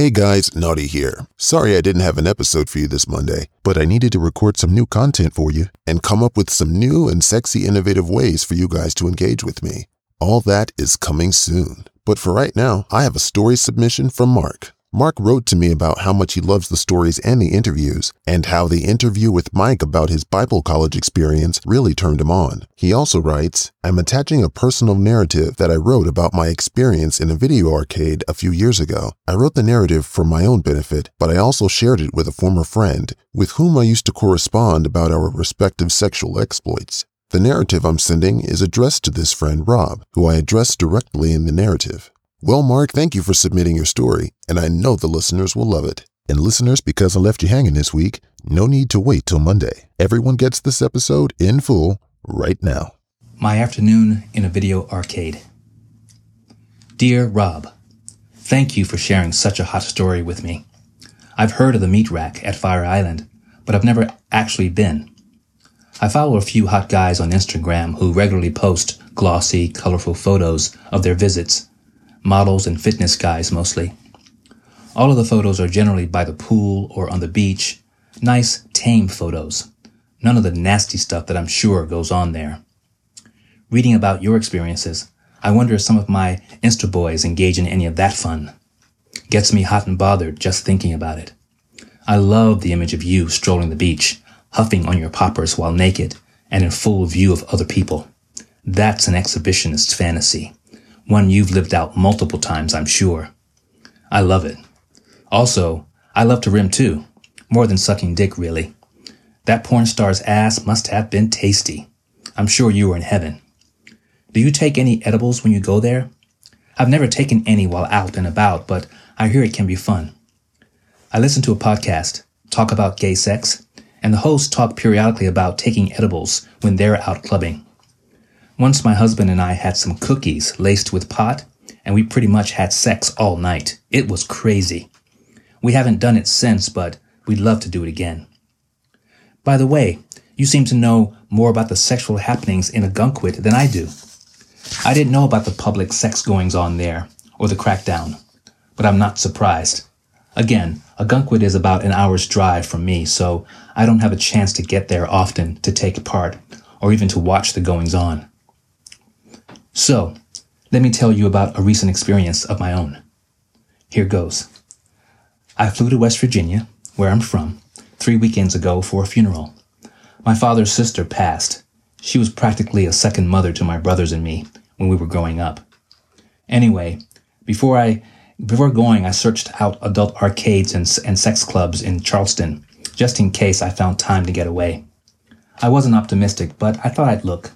Hey guys, Naughty here. Sorry I didn't have an episode for you this Monday, but I needed to record some new content for you and come up with some new and sexy innovative ways for you guys to engage with me. All that is coming soon. But for right now, I have a story submission from Mark. Mark wrote to me about how much he loves the stories and the interviews, and how the interview with Mike about his Bible college experience really turned him on. He also writes, I'm attaching a personal narrative that I wrote about my experience in a video arcade a few years ago. I wrote the narrative for my own benefit, but I also shared it with a former friend with whom I used to correspond about our respective sexual exploits. The narrative I'm sending is addressed to this friend, Rob, who I address directly in the narrative. Well, Mark, thank you for submitting your story, and I know the listeners will love it. And listeners, because I left you hanging this week, no need to wait till Monday. Everyone gets this episode in full right now. My afternoon in a video arcade. Dear Rob, thank you for sharing such a hot story with me. I've heard of the meat rack at Fire Island, but I've never actually been. I follow a few hot guys on Instagram who regularly post glossy, colorful photos of their visits models and fitness guys mostly. All of the photos are generally by the pool or on the beach. Nice, tame photos. None of the nasty stuff that I'm sure goes on there. Reading about your experiences, I wonder if some of my Insta boys engage in any of that fun. Gets me hot and bothered just thinking about it. I love the image of you strolling the beach, huffing on your poppers while naked and in full view of other people. That's an exhibitionist's fantasy one you've lived out multiple times, I'm sure. I love it. Also, I love to rim too. More than sucking dick, really. That porn star's ass must have been tasty. I'm sure you were in heaven. Do you take any edibles when you go there? I've never taken any while out and about, but I hear it can be fun. I listen to a podcast, talk about gay sex, and the hosts talk periodically about taking edibles when they're out clubbing. Once my husband and I had some cookies laced with pot, and we pretty much had sex all night. It was crazy. We haven't done it since, but we'd love to do it again. By the way, you seem to know more about the sexual happenings in Ogunquit than I do. I didn't know about the public sex goings on there, or the crackdown, but I'm not surprised. Again, Ogunquit is about an hour's drive from me, so I don't have a chance to get there often to take part, or even to watch the goings on. So, let me tell you about a recent experience of my own. Here goes. I flew to West Virginia, where I'm from, three weekends ago for a funeral. My father's sister passed. She was practically a second mother to my brothers and me when we were growing up. Anyway, before I before going, I searched out adult arcades and, and sex clubs in Charleston, just in case I found time to get away. I wasn't optimistic, but I thought I'd look.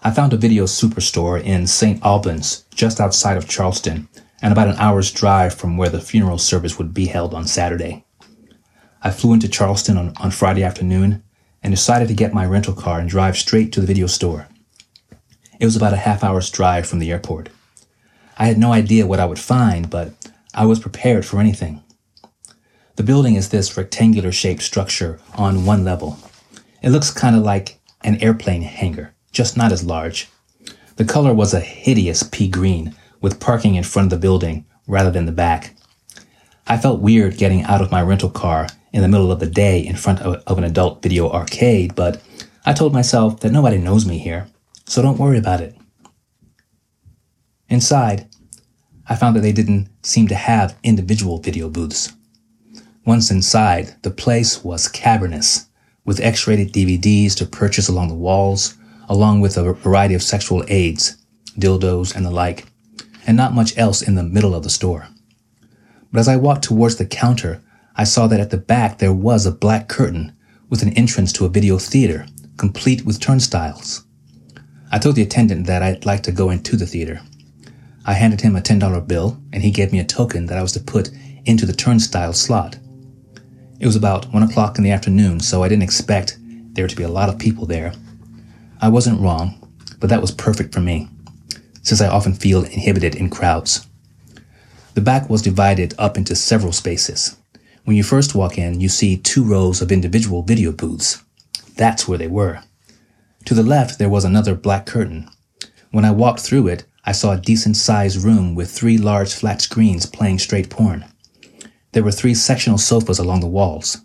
I found a video superstore in St. Albans, just outside of Charleston, and about an hour's drive from where the funeral service would be held on Saturday. I flew into Charleston on, on Friday afternoon and decided to get my rental car and drive straight to the video store. It was about a half hour's drive from the airport. I had no idea what I would find, but I was prepared for anything. The building is this rectangular shaped structure on one level. It looks kind of like an airplane hangar just not as large. The color was a hideous pea green, with parking in front of the building rather than the back. I felt weird getting out of my rental car in the middle of the day in front of, of, an adult video arcade, but I told myself that nobody knows me here, so don't worry about it. Inside, I found that they didn't seem to have individual video booths. Once inside, the place was cavernous, with X-rated DVDs to purchase along the walls, along with a variety of sexual aids, dildos, and the like, and not much else in the middle of the store. But as I walked towards the counter, I saw that at the back there was a black curtain with an entrance to a video theater, complete with turnstiles. I told the attendant that I'd like to go into the theater. I handed him a $10 bill, and he gave me a token that I was to put into the turnstile slot. It was about one o'clock in the afternoon, so I didn't expect there to be a lot of people there, I wasn't wrong, but that was perfect for me, since I often feel inhibited in crowds. The back was divided up into several spaces. When you first walk in, you see two rows of individual video booths. That's where they were. To the left, there was another black curtain. When I walked through it, I saw a decent sized room with three large flat screens playing straight porn. There were three sectional sofas along the walls.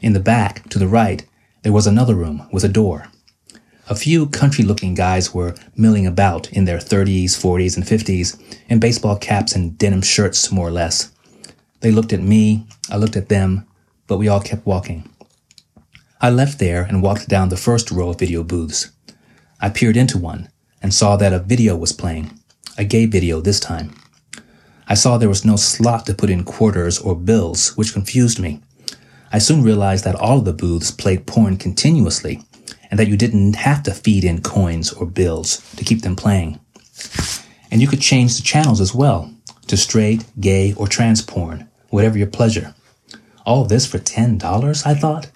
In the back, to the right, there was another room with a door. A few country looking guys were milling about in their 30s, 40s, and 50s in baseball caps and denim shirts, more or less. They looked at me, I looked at them, but we all kept walking. I left there and walked down the first row of video booths. I peered into one and saw that a video was playing, a gay video this time. I saw there was no slot to put in quarters or bills, which confused me. I soon realized that all of the booths played porn continuously and that you didn't have to feed in coins or bills to keep them playing. And you could change the channels as well to straight, gay, or trans porn, whatever your pleasure. All this for $10, I thought?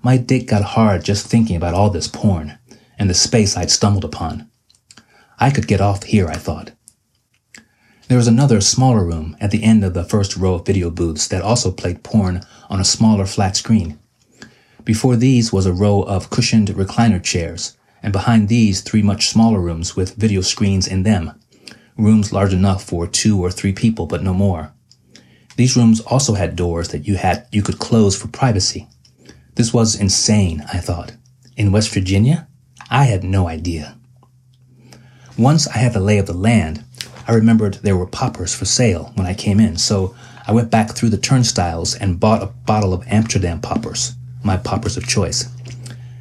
My dick got hard just thinking about all this porn and the space I'd stumbled upon. I could get off here, I thought. There was another smaller room at the end of the first row of video booths that also played porn on a smaller flat screen. Before these was a row of cushioned recliner chairs, and behind these three much smaller rooms with video screens in them. Rooms large enough for two or three people, but no more. These rooms also had doors that you had you could close for privacy. This was insane, I thought. In West Virginia? I had no idea. Once I had the lay of the land, I remembered there were poppers for sale when I came in, so I went back through the turnstiles and bought a bottle of Amsterdam poppers, my poppers of choice.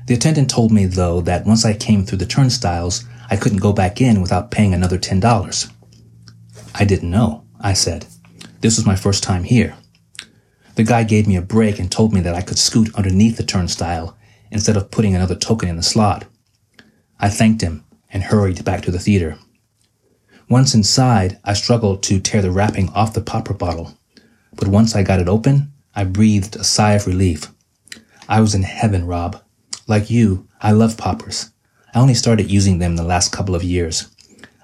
The attendant told me, though, that once I came through the turnstiles, I couldn't go back in without paying another $10. I didn't know, I said. This was my first time here. The guy gave me a break and told me that I could scoot underneath the turnstile instead of putting another token in the slot. I thanked him and hurried back to the theater. Once inside, I struggled to tear the wrapping off the popper bottle, but once I got it open, I breathed a sigh of relief. I was in heaven, Rob. Like you, I love poppers. I only started using them the last couple of years.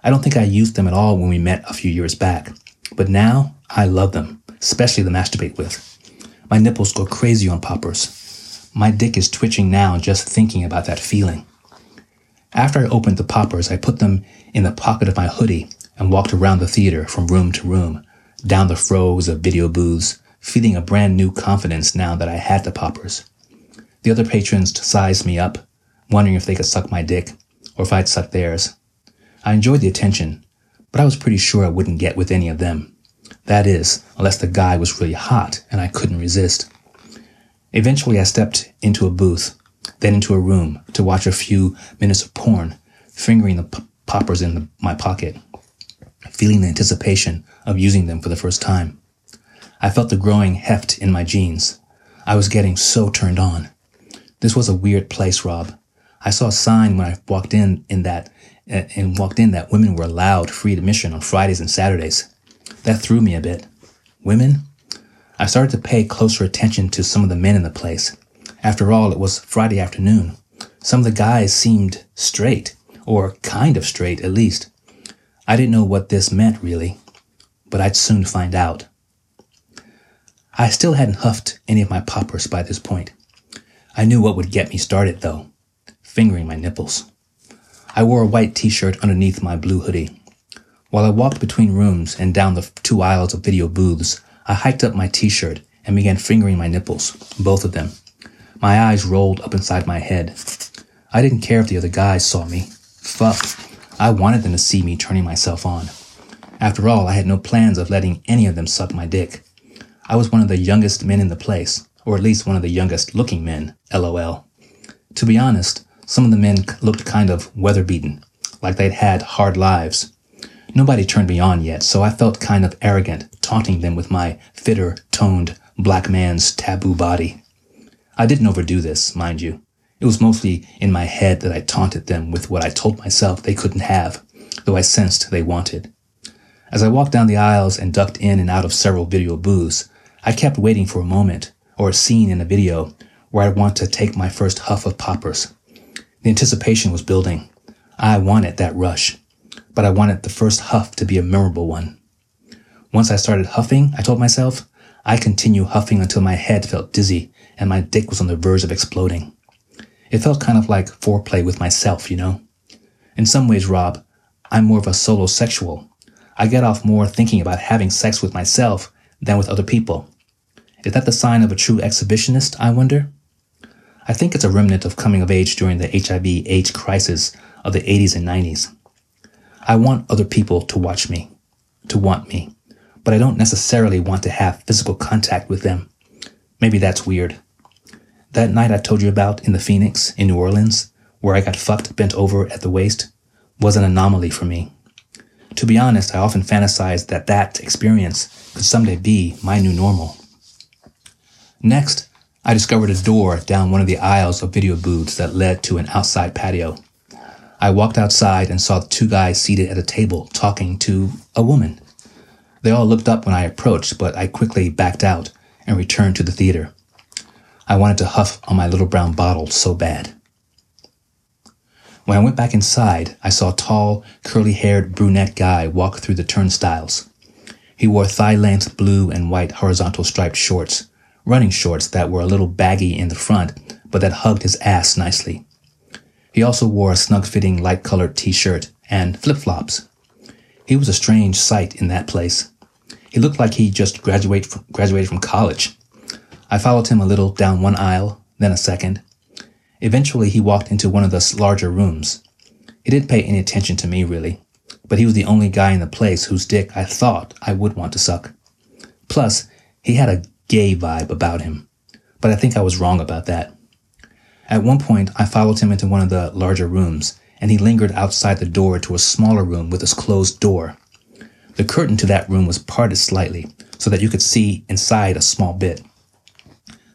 I don't think I used them at all when we met a few years back, but now I love them, especially the masturbate with. My nipples go crazy on poppers. My dick is twitching now just thinking about that feeling. After I opened the poppers, I put them in the pocket of my hoodie and walked around the theater from room to room, down the rows of video booths, feeling a brand new confidence now that I had the poppers. The other patrons sized me up, wondering if they could suck my dick or if I'd suck theirs. I enjoyed the attention, but I was pretty sure I wouldn't get with any of them. That is, unless the guy was really hot and I couldn't resist. Eventually, I stepped into a booth then into a room to watch a few minutes of porn, fingering the p- poppers in the, my pocket, feeling the anticipation of using them for the first time. I felt the growing heft in my jeans. I was getting so turned on. This was a weird place, Rob. I saw a sign when I walked in in that and walked in that women were allowed free admission on Fridays and Saturdays. That threw me a bit. Women? I started to pay closer attention to some of the men in the place. After all, it was Friday afternoon. Some of the guys seemed straight, or kind of straight at least. I didn't know what this meant really, but I'd soon find out. I still hadn't huffed any of my poppers by this point. I knew what would get me started though, fingering my nipples. I wore a white t-shirt underneath my blue hoodie. While I walked between rooms and down the two aisles of video booths, I hiked up my t-shirt and began fingering my nipples, both of them. My eyes rolled up inside my head. I didn't care if the other guys saw me. Fuck. I wanted them to see me turning myself on. After all, I had no plans of letting any of them suck my dick. I was one of the youngest men in the place, or at least one of the youngest looking men, lol. To be honest, some of the men looked kind of weather beaten, like they'd had hard lives. Nobody turned me on yet, so I felt kind of arrogant, taunting them with my fitter, toned, black man's taboo body. I didn't overdo this, mind you. It was mostly in my head that I taunted them with what I told myself they couldn't have, though I sensed they wanted. As I walked down the aisles and ducked in and out of several video booths, I kept waiting for a moment, or a scene in a video, where I'd want to take my first huff of poppers. The anticipation was building. I wanted that rush, but I wanted the first huff to be a memorable one. Once I started huffing, I told myself, I continue huffing until my head felt dizzy and my dick was on the verge of exploding. It felt kind of like foreplay with myself, you know? In some ways, Rob, I'm more of a solo sexual. I get off more thinking about having sex with myself than with other people. Is that the sign of a true exhibitionist, I wonder? I think it's a remnant of coming of age during the HIV AIDS crisis of the 80s and 90s. I want other people to watch me, to want me, but I don't necessarily want to have physical contact with them. Maybe that's weird. That night I told you about in the Phoenix, in New Orleans, where I got fucked bent over at the waist, was an anomaly for me. To be honest, I often fantasized that that experience could someday be my new normal. Next, I discovered a door down one of the aisles of video booths that led to an outside patio. I walked outside and saw two guys seated at a table talking to a woman. They all looked up when I approached, but I quickly backed out and returned to the theater. I wanted to huff on my little brown bottle so bad. When I went back inside, I saw a tall, curly haired brunette guy walk through the turnstiles. He wore thigh length blue and white horizontal striped shorts, running shorts that were a little baggy in the front, but that hugged his ass nicely. He also wore a snug fitting light colored t shirt and flip flops. He was a strange sight in that place. He looked like he just graduate from, graduated from college. I followed him a little down one aisle, then a second. Eventually, he walked into one of the larger rooms. He didn't pay any attention to me, really, but he was the only guy in the place whose dick I thought I would want to suck. Plus, he had a gay vibe about him, but I think I was wrong about that. At one point, I followed him into one of the larger rooms, and he lingered outside the door to a smaller room with a closed door. The curtain to that room was parted slightly so that you could see inside a small bit.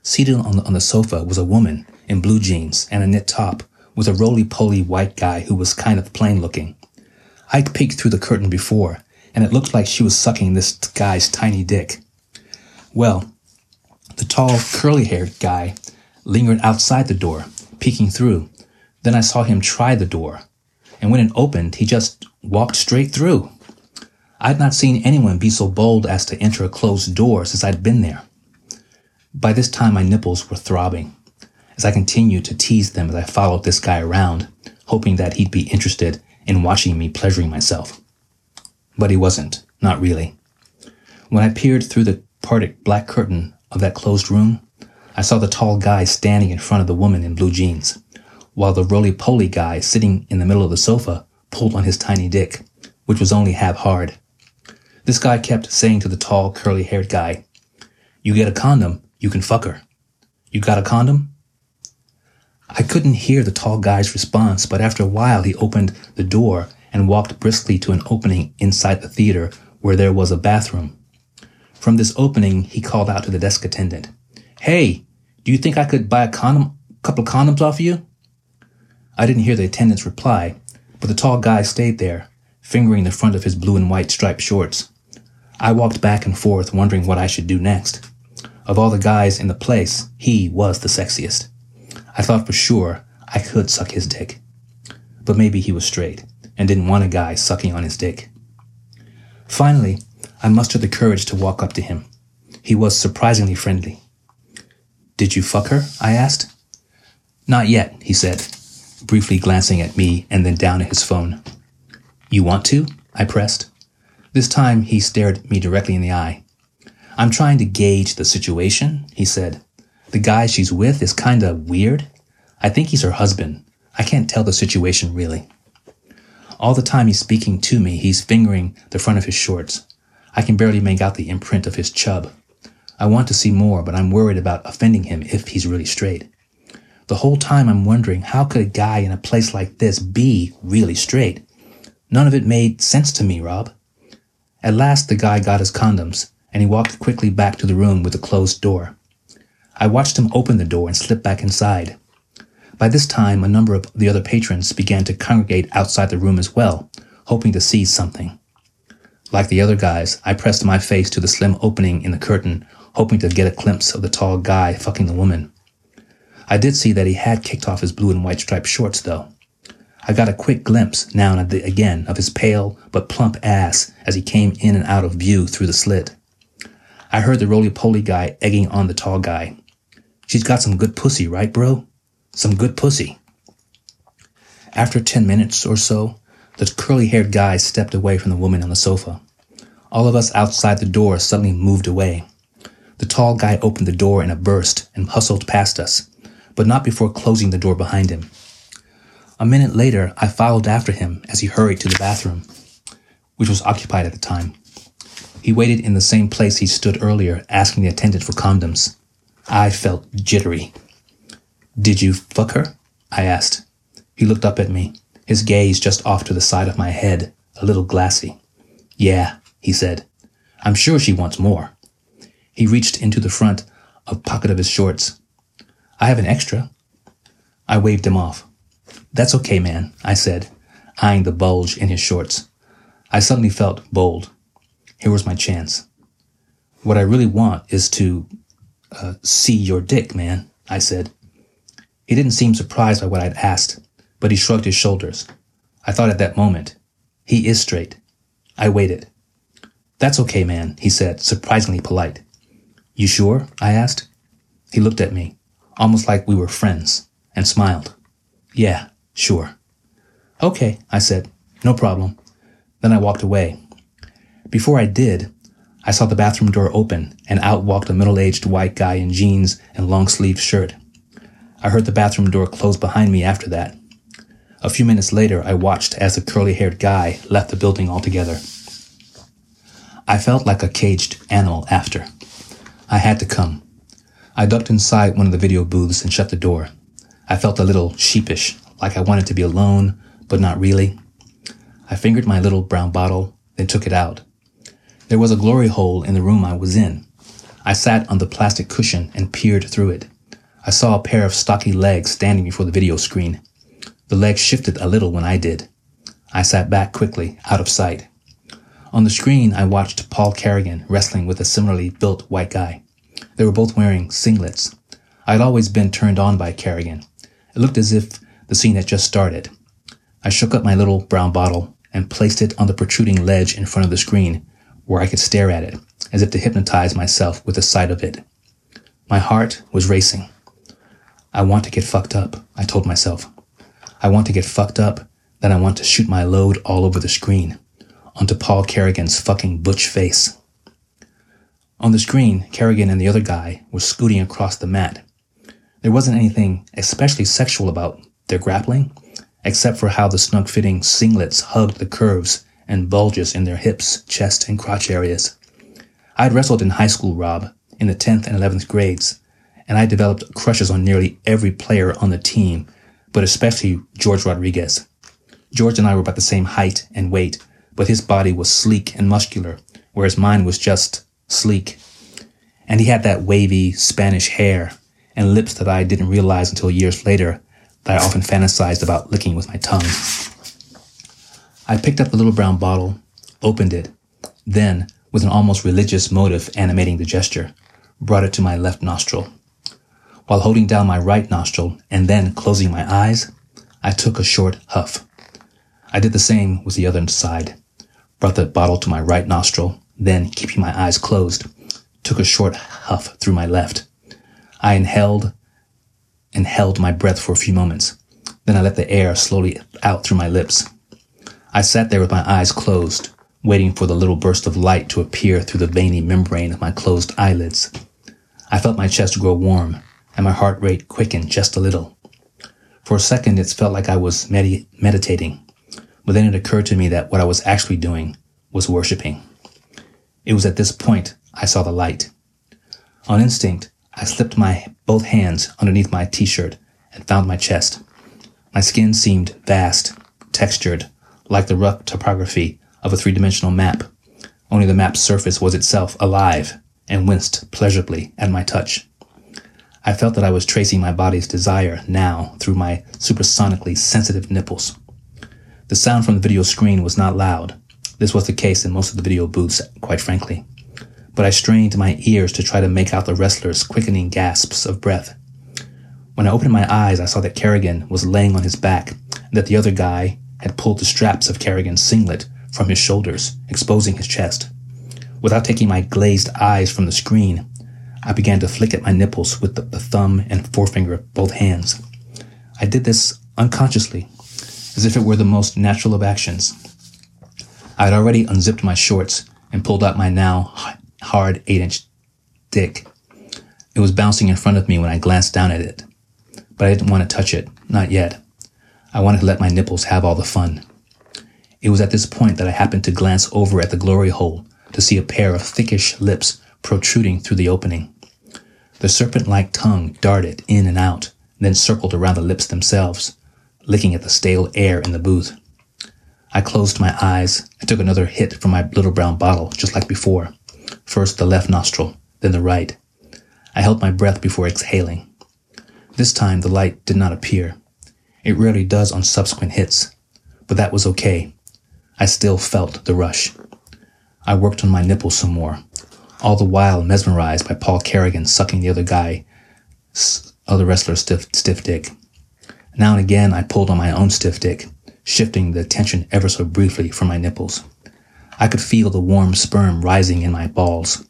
Seated on the, on the sofa was a woman in blue jeans and a knit top with a roly-poly white guy who was kind of plain looking. I'd peeked through the curtain before, and it looked like she was sucking this guy's tiny dick. Well, the tall, curly-haired guy lingered outside the door, peeking through. Then I saw him try the door, and when it opened, he just walked straight through. I'd not seen anyone be so bold as to enter a closed door since I'd been there. By this time, my nipples were throbbing as I continued to tease them as I followed this guy around, hoping that he'd be interested in watching me pleasuring myself. But he wasn't, not really. When I peered through the parted black curtain of that closed room, I saw the tall guy standing in front of the woman in blue jeans, while the roly-poly guy sitting in the middle of the sofa pulled on his tiny dick, which was only half hard. This guy kept saying to the tall, curly-haired guy, You get a condom, you can fuck her. You got a condom? I couldn't hear the tall guy's response, but after a while he opened the door and walked briskly to an opening inside the theater where there was a bathroom. From this opening, he called out to the desk attendant, Hey, do you think I could buy a condom, couple of condoms off you? I didn't hear the attendant's reply, but the tall guy stayed there, fingering the front of his blue and white striped shorts. I walked back and forth, wondering what I should do next. Of all the guys in the place, he was the sexiest. I thought for sure I could suck his dick. But maybe he was straight and didn't want a guy sucking on his dick. Finally, I mustered the courage to walk up to him. He was surprisingly friendly. Did you fuck her? I asked. Not yet, he said, briefly glancing at me and then down at his phone. You want to? I pressed. This time he stared me directly in the eye. I'm trying to gauge the situation, he said. The guy she's with is kinda weird. I think he's her husband. I can't tell the situation really. All the time he's speaking to me, he's fingering the front of his shorts. I can barely make out the imprint of his chub. I want to see more, but I'm worried about offending him if he's really straight. The whole time I'm wondering how could a guy in a place like this be really straight? None of it made sense to me, Rob. At last the guy got his condoms, and he walked quickly back to the room with the closed door. I watched him open the door and slip back inside. By this time, a number of the other patrons began to congregate outside the room as well, hoping to see something. Like the other guys, I pressed my face to the slim opening in the curtain, hoping to get a glimpse of the tall guy fucking the woman. I did see that he had kicked off his blue and white striped shorts, though. I got a quick glimpse now and again of his pale but plump ass as he came in and out of view through the slit. I heard the roly-poly guy egging on the tall guy. She's got some good pussy, right, bro? Some good pussy. After ten minutes or so, the curly-haired guy stepped away from the woman on the sofa. All of us outside the door suddenly moved away. The tall guy opened the door in a burst and hustled past us, but not before closing the door behind him. A minute later, I followed after him as he hurried to the bathroom, which was occupied at the time. He waited in the same place he stood earlier, asking the attendant for condoms. I felt jittery. Did you fuck her? I asked. He looked up at me, his gaze just off to the side of my head, a little glassy. Yeah, he said. I'm sure she wants more. He reached into the front of pocket of his shorts. I have an extra. I waved him off. That's okay, man, I said, eyeing the bulge in his shorts. I suddenly felt bold. Here was my chance. What I really want is to uh, see your dick, man, I said. He didn't seem surprised by what I'd asked, but he shrugged his shoulders. I thought at that moment, he is straight. I waited. That's okay, man, he said, surprisingly polite. You sure? I asked. He looked at me, almost like we were friends, and smiled. Yeah, sure. Okay, I said. No problem. Then I walked away. Before I did, I saw the bathroom door open and out walked a middle-aged white guy in jeans and long-sleeved shirt. I heard the bathroom door close behind me after that. A few minutes later, I watched as the curly-haired guy left the building altogether. I felt like a caged animal after. I had to come. I ducked inside one of the video booths and shut the door. I felt a little sheepish, like I wanted to be alone, but not really. I fingered my little brown bottle, then took it out. There was a glory hole in the room I was in. I sat on the plastic cushion and peered through it. I saw a pair of stocky legs standing before the video screen. The legs shifted a little when I did. I sat back quickly, out of sight. On the screen, I watched Paul Carrigan wrestling with a similarly built white guy. They were both wearing singlets. I had always been turned on by Carrigan. It looked as if the scene had just started. I shook up my little brown bottle and placed it on the protruding ledge in front of the screen where I could stare at it, as if to hypnotize myself with the sight of it. My heart was racing. I want to get fucked up, I told myself. I want to get fucked up, then I want to shoot my load all over the screen, onto Paul Carrigan's fucking butch face. On the screen, Carrigan and the other guy were scooting across the mat. There wasn't anything especially sexual about their grappling, except for how the snug fitting singlets hugged the curves and bulges in their hips, chest, and crotch areas. I had wrestled in high school, Rob, in the 10th and 11th grades, and I developed crushes on nearly every player on the team, but especially George Rodriguez. George and I were about the same height and weight, but his body was sleek and muscular, whereas mine was just sleek. And he had that wavy Spanish hair and lips that I didn't realize until years later that I often fantasized about licking with my tongue. I picked up the little brown bottle, opened it, then, with an almost religious motive animating the gesture, brought it to my left nostril. While holding down my right nostril and then closing my eyes, I took a short huff. I did the same with the other side, brought the bottle to my right nostril, then, keeping my eyes closed, took a short huff through my left. I inhaled and held my breath for a few moments. Then I let the air slowly out through my lips. I sat there with my eyes closed, waiting for the little burst of light to appear through the veiny membrane of my closed eyelids. I felt my chest grow warm and my heart rate quickened just a little. For a second, it felt like I was med- meditating, but then it occurred to me that what I was actually doing was worshiping. It was at this point I saw the light. On instinct, I slipped my both hands underneath my t-shirt and found my chest. My skin seemed vast, textured, like the rough topography of a three-dimensional map, only the map's surface was itself alive and winced pleasurably at my touch. I felt that I was tracing my body's desire now through my supersonically sensitive nipples. The sound from the video screen was not loud. This was the case in most of the video booths, quite frankly. But I strained my ears to try to make out the wrestler's quickening gasps of breath. When I opened my eyes, I saw that Carrigan was laying on his back, and that the other guy, had pulled the straps of Carrigan's singlet from his shoulders, exposing his chest. Without taking my glazed eyes from the screen, I began to flick at my nipples with the, the thumb and forefinger of both hands. I did this unconsciously, as if it were the most natural of actions. I had already unzipped my shorts and pulled out my now hard eight inch dick. It was bouncing in front of me when I glanced down at it. But I didn't want to touch it, not yet. I wanted to let my nipples have all the fun. It was at this point that I happened to glance over at the glory hole to see a pair of thickish lips protruding through the opening. The serpent like tongue darted in and out, then circled around the lips themselves, licking at the stale air in the booth. I closed my eyes and took another hit from my little brown bottle, just like before. First the left nostril, then the right. I held my breath before exhaling. This time the light did not appear. It rarely does on subsequent hits, but that was okay. I still felt the rush. I worked on my nipples some more, all the while mesmerized by Paul Carrigan sucking the other guy, other wrestler's stiff, stiff dick. Now and again, I pulled on my own stiff dick, shifting the tension ever so briefly from my nipples. I could feel the warm sperm rising in my balls.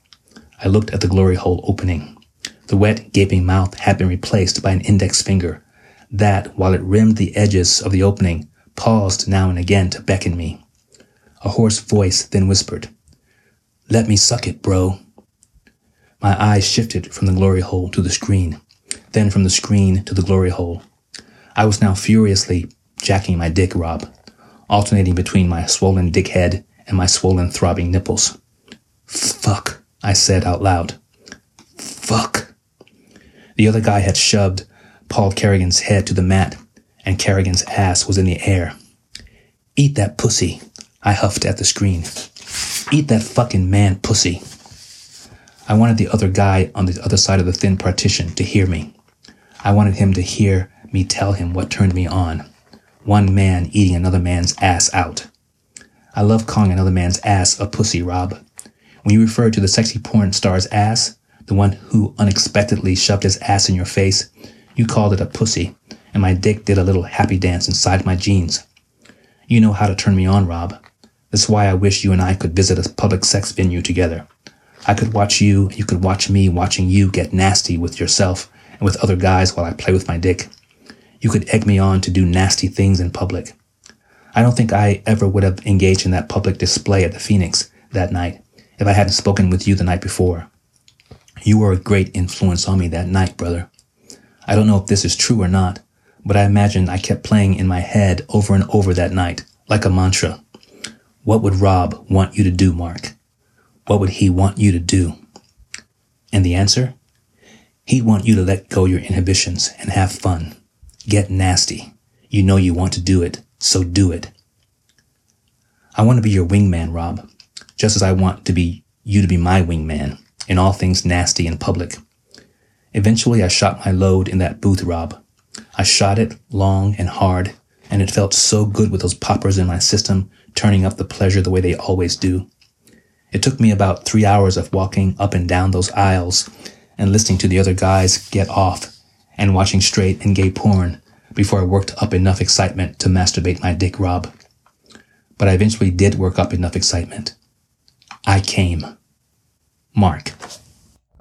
I looked at the glory hole opening. The wet, gaping mouth had been replaced by an index finger that, while it rimmed the edges of the opening, paused now and again to beckon me. A hoarse voice then whispered, Let me suck it, bro. My eyes shifted from the glory hole to the screen, then from the screen to the glory hole. I was now furiously jacking my dick, Rob, alternating between my swollen dick head and my swollen throbbing nipples. Fuck, I said out loud. Fuck. The other guy had shoved Paul Carrigan's head to the mat, and Carrigan's ass was in the air. Eat that pussy, I huffed at the screen. Eat that fucking man pussy. I wanted the other guy on the other side of the thin partition to hear me. I wanted him to hear me tell him what turned me on. One man eating another man's ass out. I love calling another man's ass a pussy, Rob. When you refer to the sexy porn star's ass, the one who unexpectedly shoved his ass in your face, you called it a pussy, and my dick did a little happy dance inside my jeans. You know how to turn me on, Rob. That's why I wish you and I could visit a public sex venue together. I could watch you, you could watch me watching you get nasty with yourself and with other guys while I play with my dick. You could egg me on to do nasty things in public. I don't think I ever would have engaged in that public display at the Phoenix that night if I hadn't spoken with you the night before. You were a great influence on me that night, brother. I don't know if this is true or not, but I imagine I kept playing in my head over and over that night, like a mantra. What would Rob want you to do, Mark? What would he want you to do? And the answer? He'd want you to let go your inhibitions and have fun. Get nasty. You know you want to do it so do it. I want to be your wingman, Rob, just as I want to be you to be my wingman in all things nasty and public. Eventually, I shot my load in that booth, Rob. I shot it long and hard, and it felt so good with those poppers in my system turning up the pleasure the way they always do. It took me about three hours of walking up and down those aisles and listening to the other guys get off and watching straight and gay porn before I worked up enough excitement to masturbate my dick Rob. But I eventually did work up enough excitement. I came. Mark.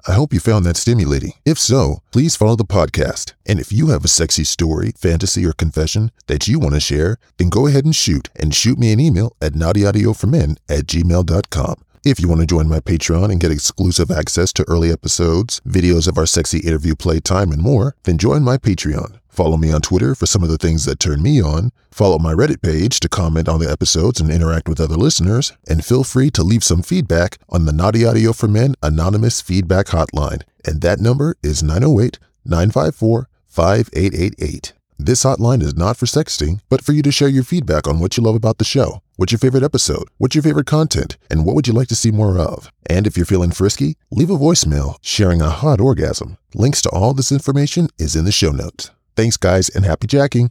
I hope you found that stimulating. If so, please follow the podcast. And if you have a sexy story, fantasy, or confession that you want to share, then go ahead and shoot and shoot me an email at naughtyaudioformen at gmail.com. If you want to join my Patreon and get exclusive access to early episodes, videos of our sexy interview playtime, and more, then join my Patreon. Follow me on Twitter for some of the things that turn me on. Follow my Reddit page to comment on the episodes and interact with other listeners. And feel free to leave some feedback on the Naughty Audio for Men Anonymous Feedback Hotline. And that number is 908 954 5888. This hotline is not for sexting, but for you to share your feedback on what you love about the show. What's your favorite episode? What's your favorite content? And what would you like to see more of? And if you're feeling frisky, leave a voicemail sharing a hot orgasm. Links to all this information is in the show notes. Thanks, guys, and happy jacking.